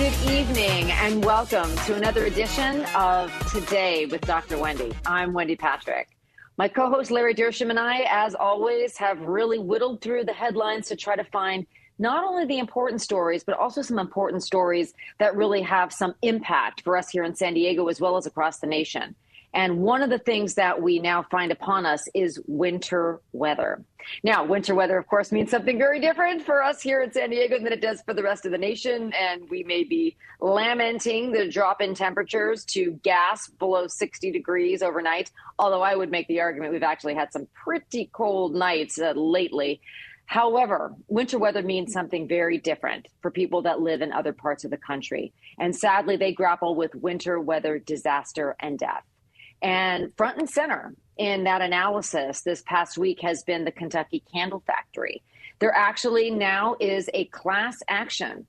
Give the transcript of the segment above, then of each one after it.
Good evening and welcome to another edition of Today with Dr. Wendy. I'm Wendy Patrick. My co host Larry Dersham and I, as always, have really whittled through the headlines to try to find not only the important stories, but also some important stories that really have some impact for us here in San Diego as well as across the nation. And one of the things that we now find upon us is winter weather. Now, winter weather, of course, means something very different for us here in San Diego than it does for the rest of the nation. And we may be lamenting the drop in temperatures to gas below 60 degrees overnight. Although I would make the argument we've actually had some pretty cold nights uh, lately. However, winter weather means something very different for people that live in other parts of the country. And sadly, they grapple with winter weather disaster and death. And front and center in that analysis this past week has been the Kentucky Candle Factory. There actually now is a class action,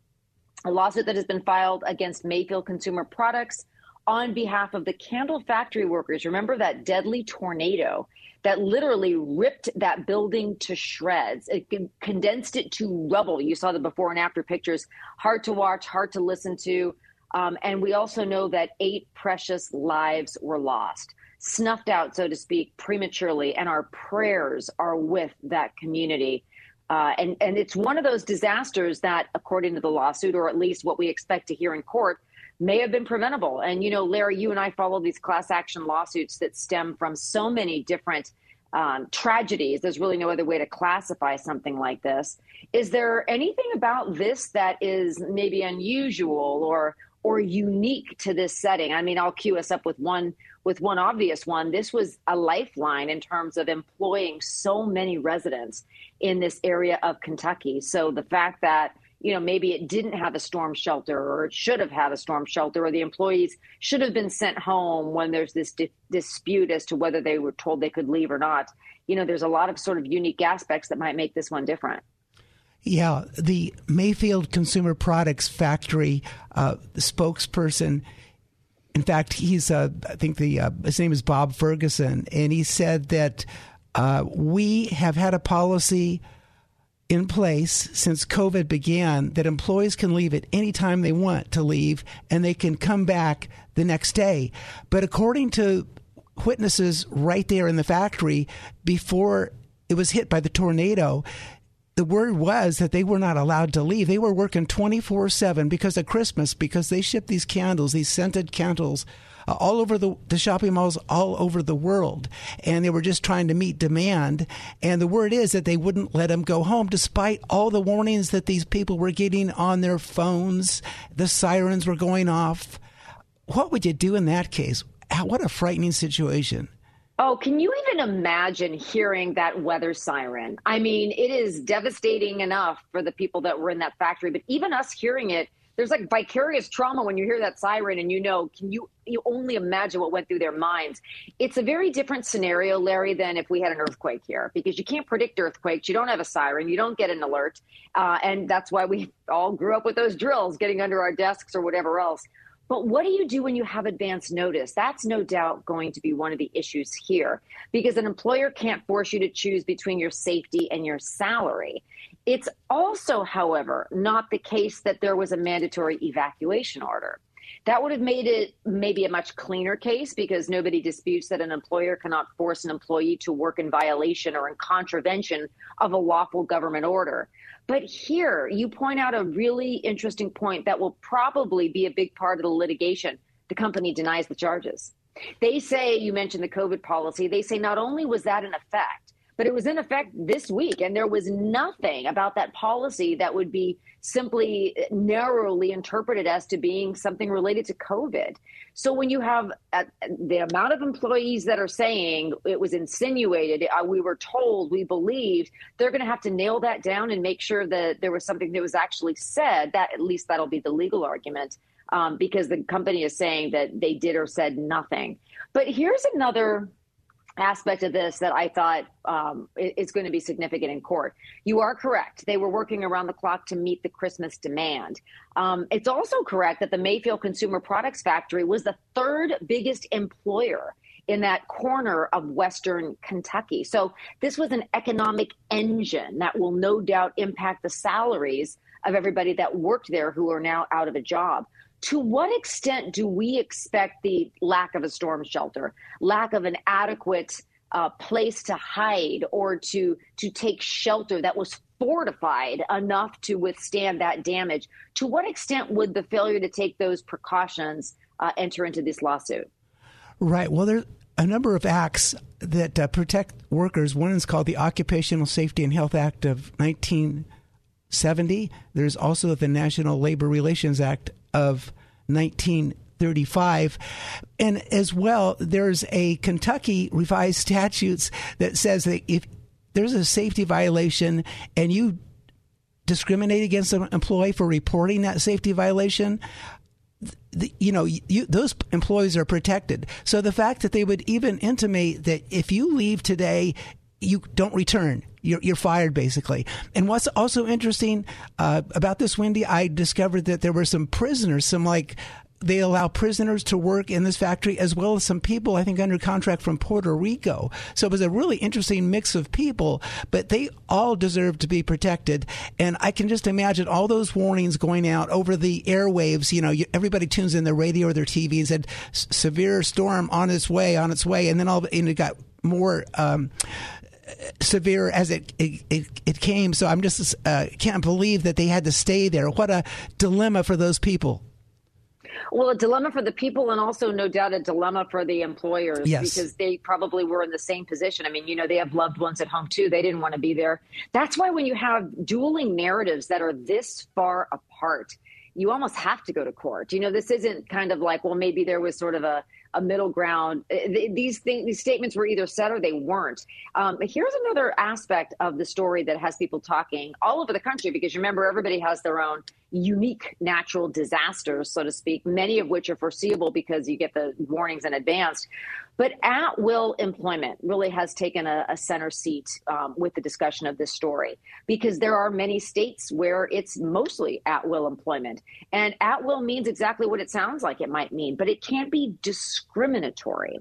a lawsuit that has been filed against Mayfield Consumer Products on behalf of the candle factory workers. Remember that deadly tornado that literally ripped that building to shreds. It condensed it to rubble. You saw the before and after pictures. Hard to watch, hard to listen to. Um, and we also know that eight precious lives were lost, snuffed out, so to speak, prematurely. And our prayers are with that community. Uh, and, and it's one of those disasters that, according to the lawsuit, or at least what we expect to hear in court, may have been preventable. And, you know, Larry, you and I follow these class action lawsuits that stem from so many different um, tragedies. There's really no other way to classify something like this. Is there anything about this that is maybe unusual or or unique to this setting. I mean, I'll cue us up with one with one obvious one. This was a lifeline in terms of employing so many residents in this area of Kentucky. So the fact that you know maybe it didn't have a storm shelter or it should have had a storm shelter or the employees should have been sent home when there's this di- dispute as to whether they were told they could leave or not you know there's a lot of sort of unique aspects that might make this one different yeah, the Mayfield Consumer Products Factory uh, spokesperson. In fact, he's uh, I think the uh, his name is Bob Ferguson, and he said that uh, we have had a policy in place since COVID began that employees can leave at any time they want to leave, and they can come back the next day. But according to witnesses right there in the factory, before it was hit by the tornado, the word was that they were not allowed to leave. They were working 24 7 because of Christmas, because they shipped these candles, these scented candles, uh, all over the, the shopping malls all over the world. And they were just trying to meet demand. And the word is that they wouldn't let them go home, despite all the warnings that these people were getting on their phones. The sirens were going off. What would you do in that case? What a frightening situation. Oh, can you even imagine hearing that weather siren? I mean, it is devastating enough for the people that were in that factory, but even us hearing it, there's like vicarious trauma when you hear that siren and you know, can you you only imagine what went through their minds? It's a very different scenario, Larry, than if we had an earthquake here because you can't predict earthquakes. You don't have a siren, you don't get an alert, uh, and that's why we all grew up with those drills, getting under our desks or whatever else. But what do you do when you have advance notice? That's no doubt going to be one of the issues here because an employer can't force you to choose between your safety and your salary. It's also, however, not the case that there was a mandatory evacuation order. That would have made it maybe a much cleaner case because nobody disputes that an employer cannot force an employee to work in violation or in contravention of a lawful government order. But here, you point out a really interesting point that will probably be a big part of the litigation. The company denies the charges. They say, you mentioned the COVID policy, they say not only was that in effect, but it was in effect this week. And there was nothing about that policy that would be simply narrowly interpreted as to being something related to COVID. So when you have uh, the amount of employees that are saying it was insinuated, uh, we were told, we believed, they're going to have to nail that down and make sure that there was something that was actually said. That at least that'll be the legal argument. Um, because the company is saying that they did or said nothing. But here's another aspect of this that I thought um, is going to be significant in court. You are correct. They were working around the clock to meet the Christmas demand. Um, it's also correct that the Mayfield Consumer Products Factory was the third biggest employer in that corner of Western Kentucky. So this was an economic engine that will no doubt impact the salaries of everybody that worked there who are now out of a job to what extent do we expect the lack of a storm shelter, lack of an adequate uh, place to hide or to to take shelter that was fortified enough to withstand that damage? To what extent would the failure to take those precautions uh, enter into this lawsuit? Right. Well, there's a number of acts that uh, protect workers. One is called the Occupational Safety and Health Act of 1970. There's also the National Labor Relations Act of 1935. And as well, there's a Kentucky revised statutes that says that if there's a safety violation and you discriminate against an employee for reporting that safety violation, the, you know, you, those employees are protected. So the fact that they would even intimate that if you leave today, you don't return. You're, you're fired, basically. And what's also interesting uh, about this, Wendy, I discovered that there were some prisoners, some like they allow prisoners to work in this factory as well as some people I think under contract from Puerto Rico. So it was a really interesting mix of people, but they all deserve to be protected. And I can just imagine all those warnings going out over the airwaves. You know, everybody tunes in their radio or their TV and said severe storm on its way, on its way, and then all and it got more. Um, severe as it it, it, it came. So I'm just uh, can't believe that they had to stay there. What a dilemma for those people. Well, a dilemma for the people, and also no doubt a dilemma for the employers yes. because they probably were in the same position. I mean, you know, they have loved ones at home too. They didn't want to be there. That's why when you have dueling narratives that are this far apart, you almost have to go to court. You know, this isn't kind of like, well, maybe there was sort of a a middle ground. Uh, these things, these statements were either said or they weren't. Um, here's another aspect of the story that has people talking all over the country because remember, everybody has their own unique natural disasters, so to speak, many of which are foreseeable because you get the warnings in advance. But at will employment really has taken a, a center seat um, with the discussion of this story because there are many states where it's mostly at will employment. And at will means exactly what it sounds like it might mean, but it can't be discriminatory.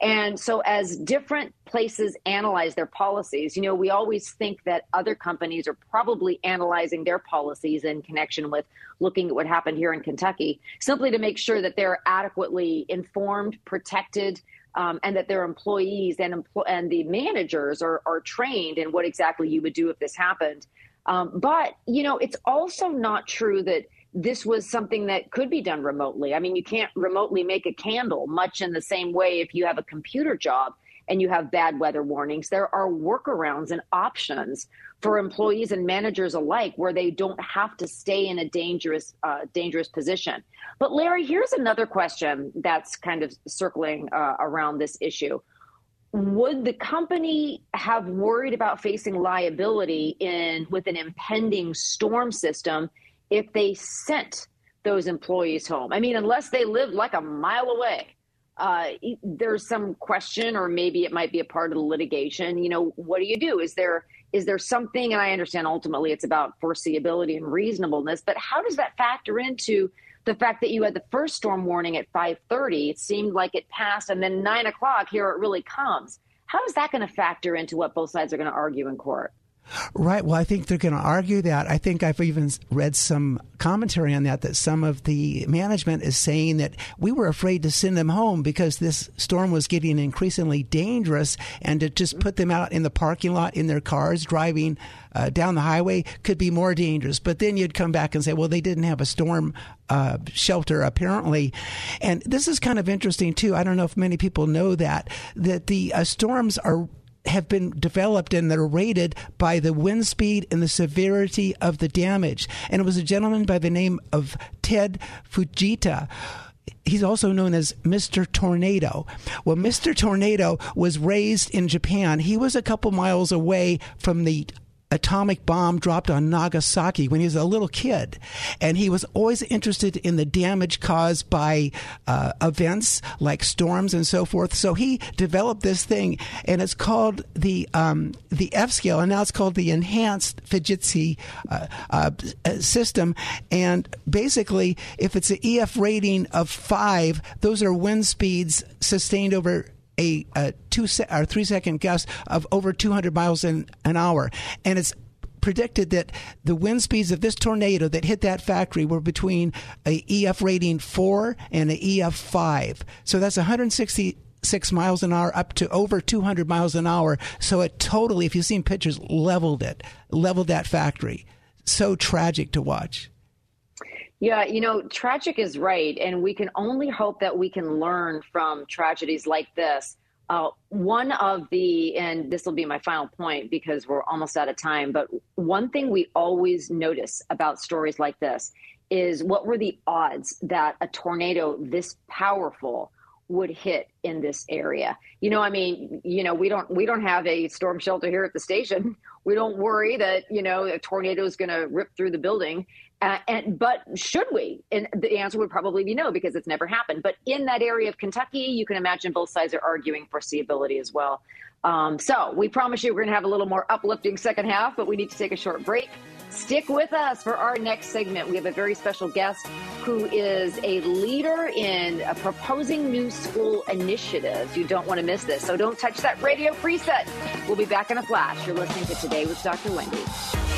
And so, as different places analyze their policies, you know, we always think that other companies are probably analyzing their policies in connection with looking at what happened here in Kentucky, simply to make sure that they're adequately informed, protected, um, and that their employees and empl- and the managers are, are trained in what exactly you would do if this happened. Um, but you know, it's also not true that this was something that could be done remotely. I mean, you can't remotely make a candle, much in the same way if you have a computer job and you have bad weather warnings. There are workarounds and options for employees and managers alike where they don't have to stay in a dangerous uh, dangerous position. But Larry, here's another question that's kind of circling uh, around this issue. Would the company have worried about facing liability in with an impending storm system if they sent those employees home? I mean, unless they lived like a mile away. Uh, there's some question, or maybe it might be a part of the litigation. You know, what do you do? Is there is there something? And I understand ultimately it's about foreseeability and reasonableness, but how does that factor into the fact that you had the first storm warning at 5:30? It seemed like it passed, and then nine o'clock here it really comes. How is that going to factor into what both sides are going to argue in court? Right. Well, I think they're going to argue that. I think I've even read some commentary on that, that some of the management is saying that we were afraid to send them home because this storm was getting increasingly dangerous and to just put them out in the parking lot in their cars driving uh, down the highway could be more dangerous. But then you'd come back and say, well, they didn't have a storm uh, shelter apparently. And this is kind of interesting too. I don't know if many people know that, that the uh, storms are have been developed and they're rated by the wind speed and the severity of the damage. And it was a gentleman by the name of Ted Fujita he's also known as Mr. Tornado. Well, Mr. Tornado was raised in Japan. He was a couple miles away from the atomic bomb dropped on Nagasaki when he was a little kid. And he was always interested in the damage caused by uh, events like storms and so forth. So he developed this thing, and it's called the um, the F scale, and now it's called the Enhanced Fujita uh, uh, system. And basically, if it's an EF rating of five, those are wind speeds sustained over a, a two se- or three second gust of over 200 miles an, an hour, and it's predicted that the wind speeds of this tornado that hit that factory were between a EF rating 4 and an EF 5. So that's 166 miles an hour up to over 200 miles an hour. So it totally, if you've seen pictures, leveled it, leveled that factory. So tragic to watch. Yeah, you know, tragic is right. And we can only hope that we can learn from tragedies like this. Uh, one of the, and this will be my final point because we're almost out of time, but one thing we always notice about stories like this is what were the odds that a tornado this powerful would hit in this area. You know, I mean, you know, we don't we don't have a storm shelter here at the station. We don't worry that, you know, a tornado is going to rip through the building. Uh, and but should we? And the answer would probably be no because it's never happened. But in that area of Kentucky, you can imagine both sides are arguing foreseeability as well. Um, so we promise you we're going to have a little more uplifting second half, but we need to take a short break. Stick with us for our next segment. We have a very special guest who is a leader in uh, proposing new school initiatives. You don't want to miss this. So don't touch that radio preset. We'll be back in a flash. You're listening to Today with Dr. Wendy.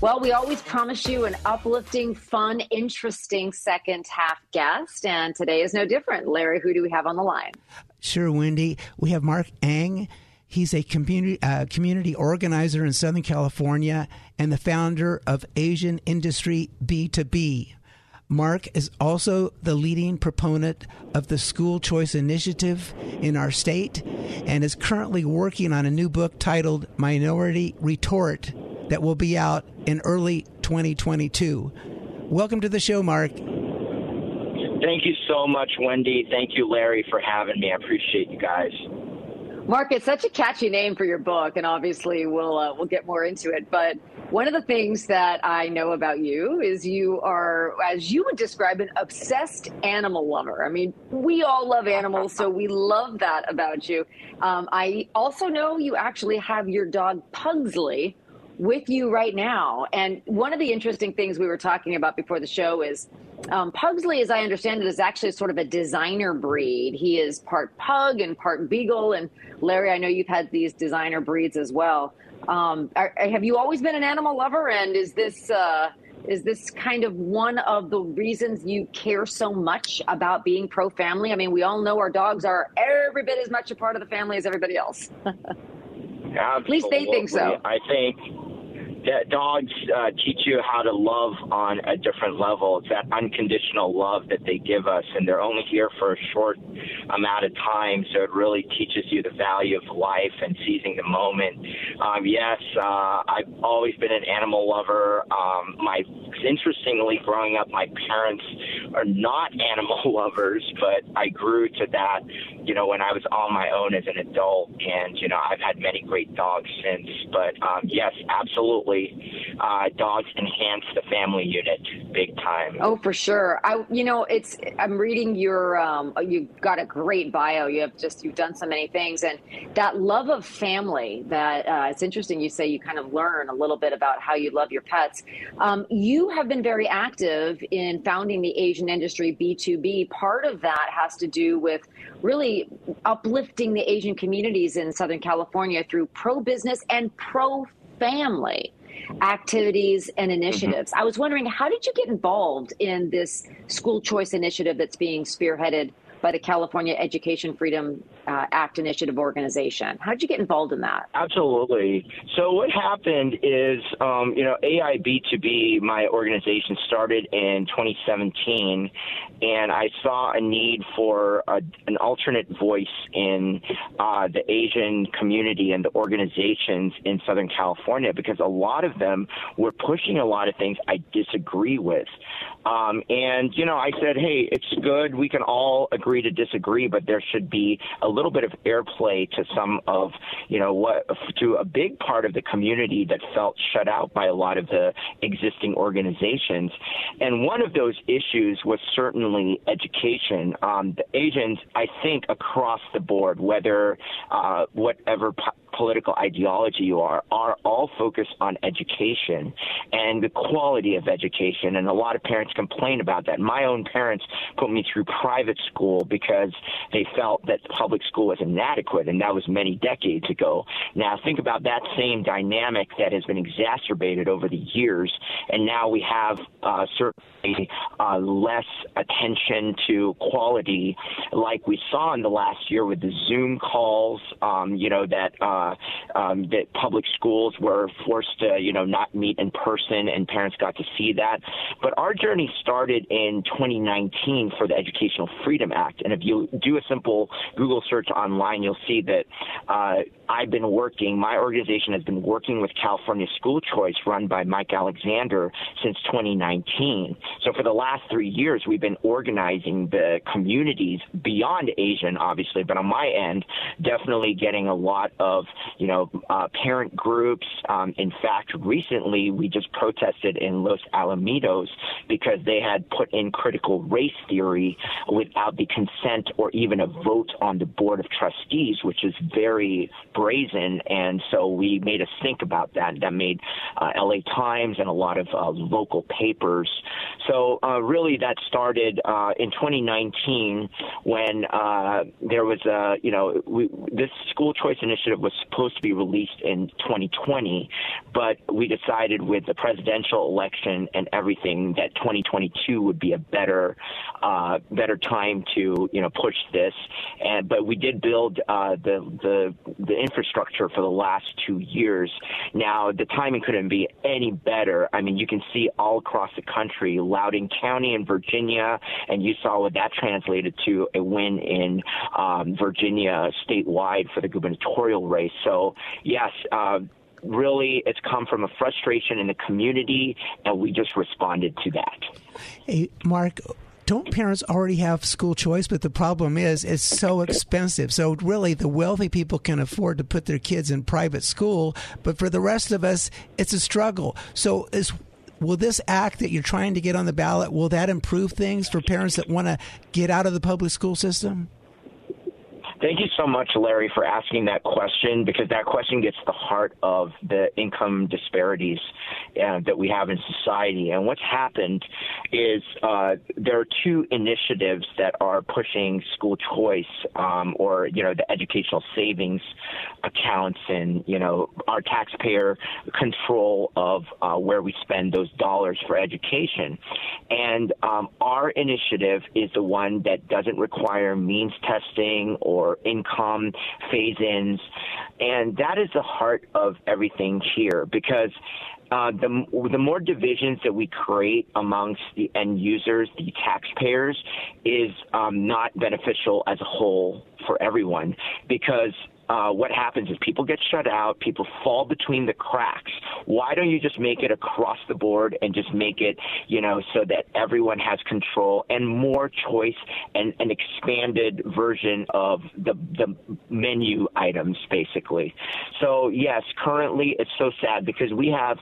Well, we always promise you an uplifting, fun, interesting second half guest, and today is no different. Larry, who do we have on the line? Sure, Wendy. We have Mark Ang. He's a community uh, community organizer in Southern California and the founder of Asian Industry B2B. Mark is also the leading proponent of the School Choice Initiative in our state and is currently working on a new book titled Minority Retort that will be out in early 2022. Welcome to the show, Mark. Thank you so much, Wendy. Thank you, Larry, for having me. I appreciate you guys. Mark, it's such a catchy name for your book, and obviously we'll uh, we'll get more into it. But one of the things that I know about you is you are, as you would describe, an obsessed animal lover. I mean, we all love animals, so we love that about you. Um, I also know you actually have your dog Pugsley with you right now. And one of the interesting things we were talking about before the show is um, Pugsley, as I understand it, is actually sort of a designer breed. He is part pug and part beagle. And Larry, I know you've had these designer breeds as well. Um, are, have you always been an animal lover? And is this uh, is this kind of one of the reasons you care so much about being pro family? I mean, we all know our dogs are every bit as much a part of the family as everybody else. At least they think so. I think dogs uh, teach you how to love on a different level. It's that unconditional love that they give us, and they're only here for a short amount of time, so it really teaches you the value of life and seizing the moment. Um, yes, uh, I've always been an animal lover. Um, my interestingly, growing up, my parents are not animal lovers, but I grew to that, you know, when I was on my own as an adult, and you know, I've had many great dogs since. But um, yes, absolutely, uh, dogs enhance the family unit big time. Oh, for sure. I, you know, it's. I'm reading your. Um, you've got a great bio. You have just. You've done so many things, and that love of family. That uh, it's interesting. You say you kind of learn a little bit about how you love your pets. Um, you have been very active in founding the Asian Industry B2B. Part of that has to do with really uplifting the Asian communities in Southern California through pro business and pro family activities and initiatives. Mm-hmm. I was wondering, how did you get involved in this school choice initiative that's being spearheaded by the California Education Freedom uh, Act Initiative organization. How did you get involved in that? Absolutely. So what happened is, um, you know, AIB2B, my organization, started in 2017, and I saw a need for a, an alternate voice in uh, the Asian community and the organizations in Southern California because a lot of them were pushing a lot of things I disagree with. Um, and, you know, I said, hey, it's good. We can all agree to disagree, but there should be a little bit of airplay to some of, you know, what, to a big part of the community that felt shut out by a lot of the existing organizations. And one of those issues was certainly education. Um, the Asians, I think, across the board, whether uh, whatever po- political ideology you are, are all focused on education and the quality of education. And a lot of parents complain about that. My own parents put me through private school because they felt that public school was inadequate, and that was many decades ago. Now, think about that same dynamic that has been exacerbated over the years, and now we have uh, certainly uh, less attention to quality, like we saw in the last year with the Zoom calls. Um, you know that uh, um, that public schools were forced to, you know, not meet in person, and parents got to see that. But our journey started in 2019 for the Educational Freedom Act, and if you do a simple Google search online, you'll see that uh, I've been working. My organization has been working with California School Choice, run by Mike Alexander, since 2019. So for the last three years, we've been organizing the communities beyond Asian, obviously, but on my end, definitely getting a lot of you know, uh, parent groups. Um, in fact, recently we just protested in Los Alamitos because they had put in critical race theory without the consent or even a vote on the board of trustees, which is very brazen. And so we made us think about that. That made uh, LA Times and a lot of uh, local papers. So uh, really, that started uh, in 2019 when uh, there was a, you know, we, this school choice initiative was supposed to be released in 2020, but we decided with the presidential election and everything that 2022 would be a better uh, better time to you know push this. And but we did build uh, the the the infrastructure for the last two years. Now the timing couldn't be any better. I mean, you can see all across the country, Loudoun County in Virginia, and you saw what that translated to a win in um, Virginia statewide for the gubernatorial race. So, yes, uh, really, it's come from a frustration in the community, and we just responded to that. Hey, Mark, don't parents already have school choice? But the problem is, it's so expensive. So really, the wealthy people can afford to put their kids in private school, but for the rest of us, it's a struggle. So is will this act that you're trying to get on the ballot will that improve things for parents that want to get out of the public school system? Thank you so much, Larry, for asking that question because that question gets the heart of the income disparities uh, that we have in society. And what's happened is uh, there are two initiatives that are pushing school choice um, or, you know, the educational savings accounts and, you know, our taxpayer control of uh, where we spend those dollars for education. And um, our initiative is the one that doesn't require means testing or or income phase ins. And that is the heart of everything here because uh, the the more divisions that we create amongst the end users, the taxpayers, is um, not beneficial as a whole for everyone because uh, what happens is people get shut out, people fall between the cracks. Why don't you just make it across the board and just make it, you know, so that everyone has control and more choice and an expanded version of the the menu items, basically. So yes, currently it's so sad because we have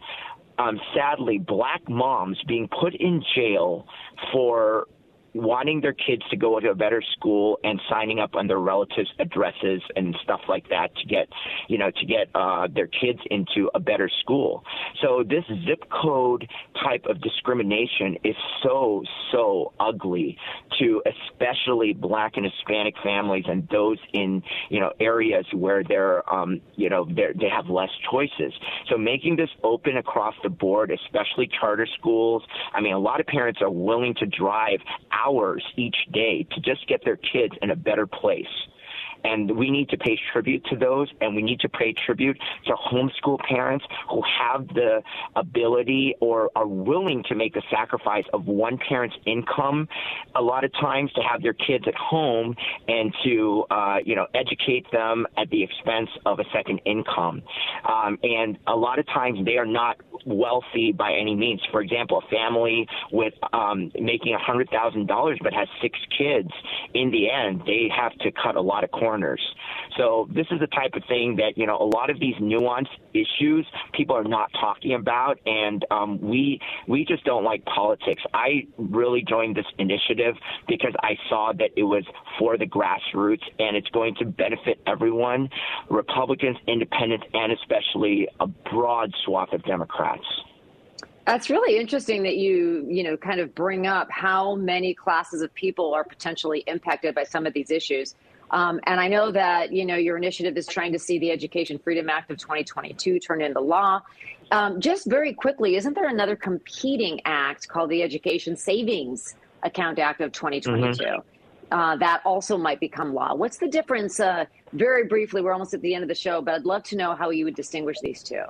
um, sadly, black moms being put in jail for wanting their kids to go to a better school and signing up on their relatives' addresses and stuff like that to get, you know, to get uh, their kids into a better school. So this zip code type of discrimination is so so ugly to especially Black and Hispanic families and those in you know areas where they're um, you know they they have less choices. So making this open across the board, especially charter schools. I mean, a lot of parents are willing to drive out hours each day to just get their kids in a better place. And we need to pay tribute to those, and we need to pay tribute to homeschool parents who have the ability or are willing to make the sacrifice of one parent's income a lot of times to have their kids at home and to, uh, you know, educate them at the expense of a second income. Um, and a lot of times they are not wealthy by any means. For example, a family with um, making $100,000 but has six kids, in the end, they have to cut a lot of corners corners. So this is the type of thing that you know a lot of these nuanced issues people are not talking about, and um, we we just don't like politics. I really joined this initiative because I saw that it was for the grassroots and it's going to benefit everyone, Republicans, Independents, and especially a broad swath of Democrats. That's really interesting that you, you know, kind of bring up how many classes of people are potentially impacted by some of these issues. Um, and I know that you know your initiative is trying to see the Education Freedom Act of 2022 turned into law. Um, just very quickly, isn't there another competing act called the Education Savings Account Act of 2022? Mm-hmm. Uh, that also might become law. What's the difference? Uh, very briefly, we're almost at the end of the show, but I'd love to know how you would distinguish these two.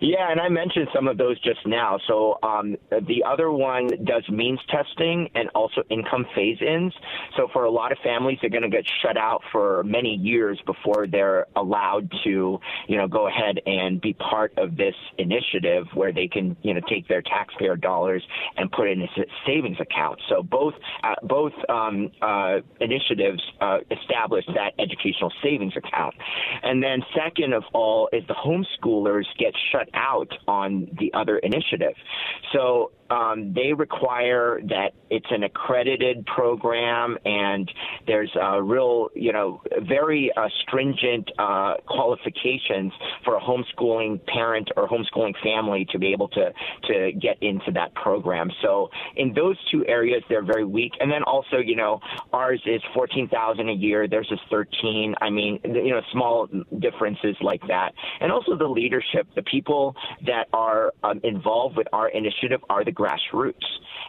Yeah, and I mentioned some of those just now. So um, the other one does means testing and also income phase-ins. So for a lot of families, they're going to get shut out for many years before they're allowed to, you know, go ahead and be part of this initiative where they can, you know, take their taxpayer dollars and put it in a savings account. So both uh, both um, uh, initiatives uh, establish that educational savings account. And then second of all is the homeschoolers get shut out on the other initiative. So um, they require that it's an accredited program and there's a real, you know, very uh, stringent uh, qualifications for a homeschooling parent or homeschooling family to be able to to get into that program. So in those two areas, they're very weak. And then also, you know, ours is fourteen thousand a year. Theirs is thirteen. I mean, you know, small differences like that. And also the leadership, the people that are um, involved with our initiative are the grassroots.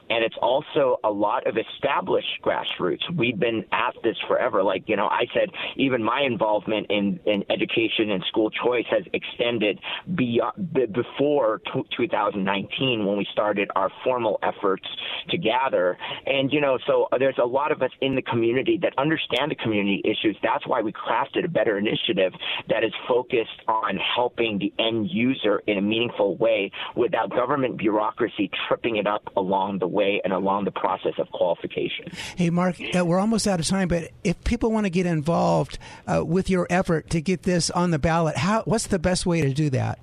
And it's also a lot of established grassroots. We've been at this forever. Like, you know, I said, even my involvement in, in education and school choice has extended beyond, before 2019 when we started our formal efforts to gather. And, you know, so uh, there's a lot of us in the community that understand the community issues. That's why we crafted a better initiative that is focused on helping the end user in a meaningful way without government bureaucracy tripping it up along the way and along the process of qualification. Hey, Mark, uh, we're almost out of time, but if people want to get involved uh, with your effort to get this on the ballot, how, what's the best way to do that?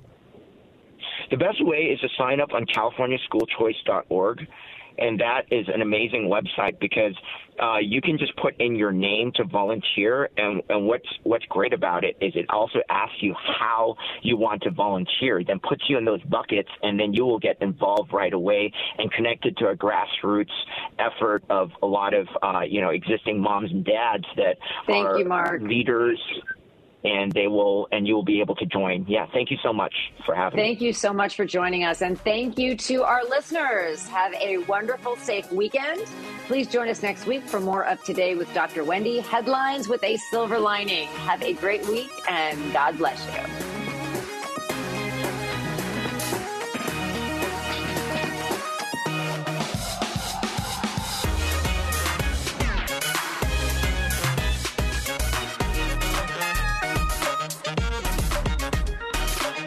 The best way is to sign up on CaliforniaSchoolChoice.org and that is an amazing website because uh, you can just put in your name to volunteer. And, and what's what's great about it is it also asks you how you want to volunteer, then puts you in those buckets, and then you will get involved right away and connected to a grassroots effort of a lot of uh, you know existing moms and dads that Thank are you, Mark. leaders and they will, and you will be able to join. Yeah, thank you so much for having thank me. Thank you so much for joining us, and thank you to our listeners. Have a wonderful, safe weekend. Please join us next week for more of today with Dr. Wendy. Headlines with a silver lining. Have a great week, and God bless you.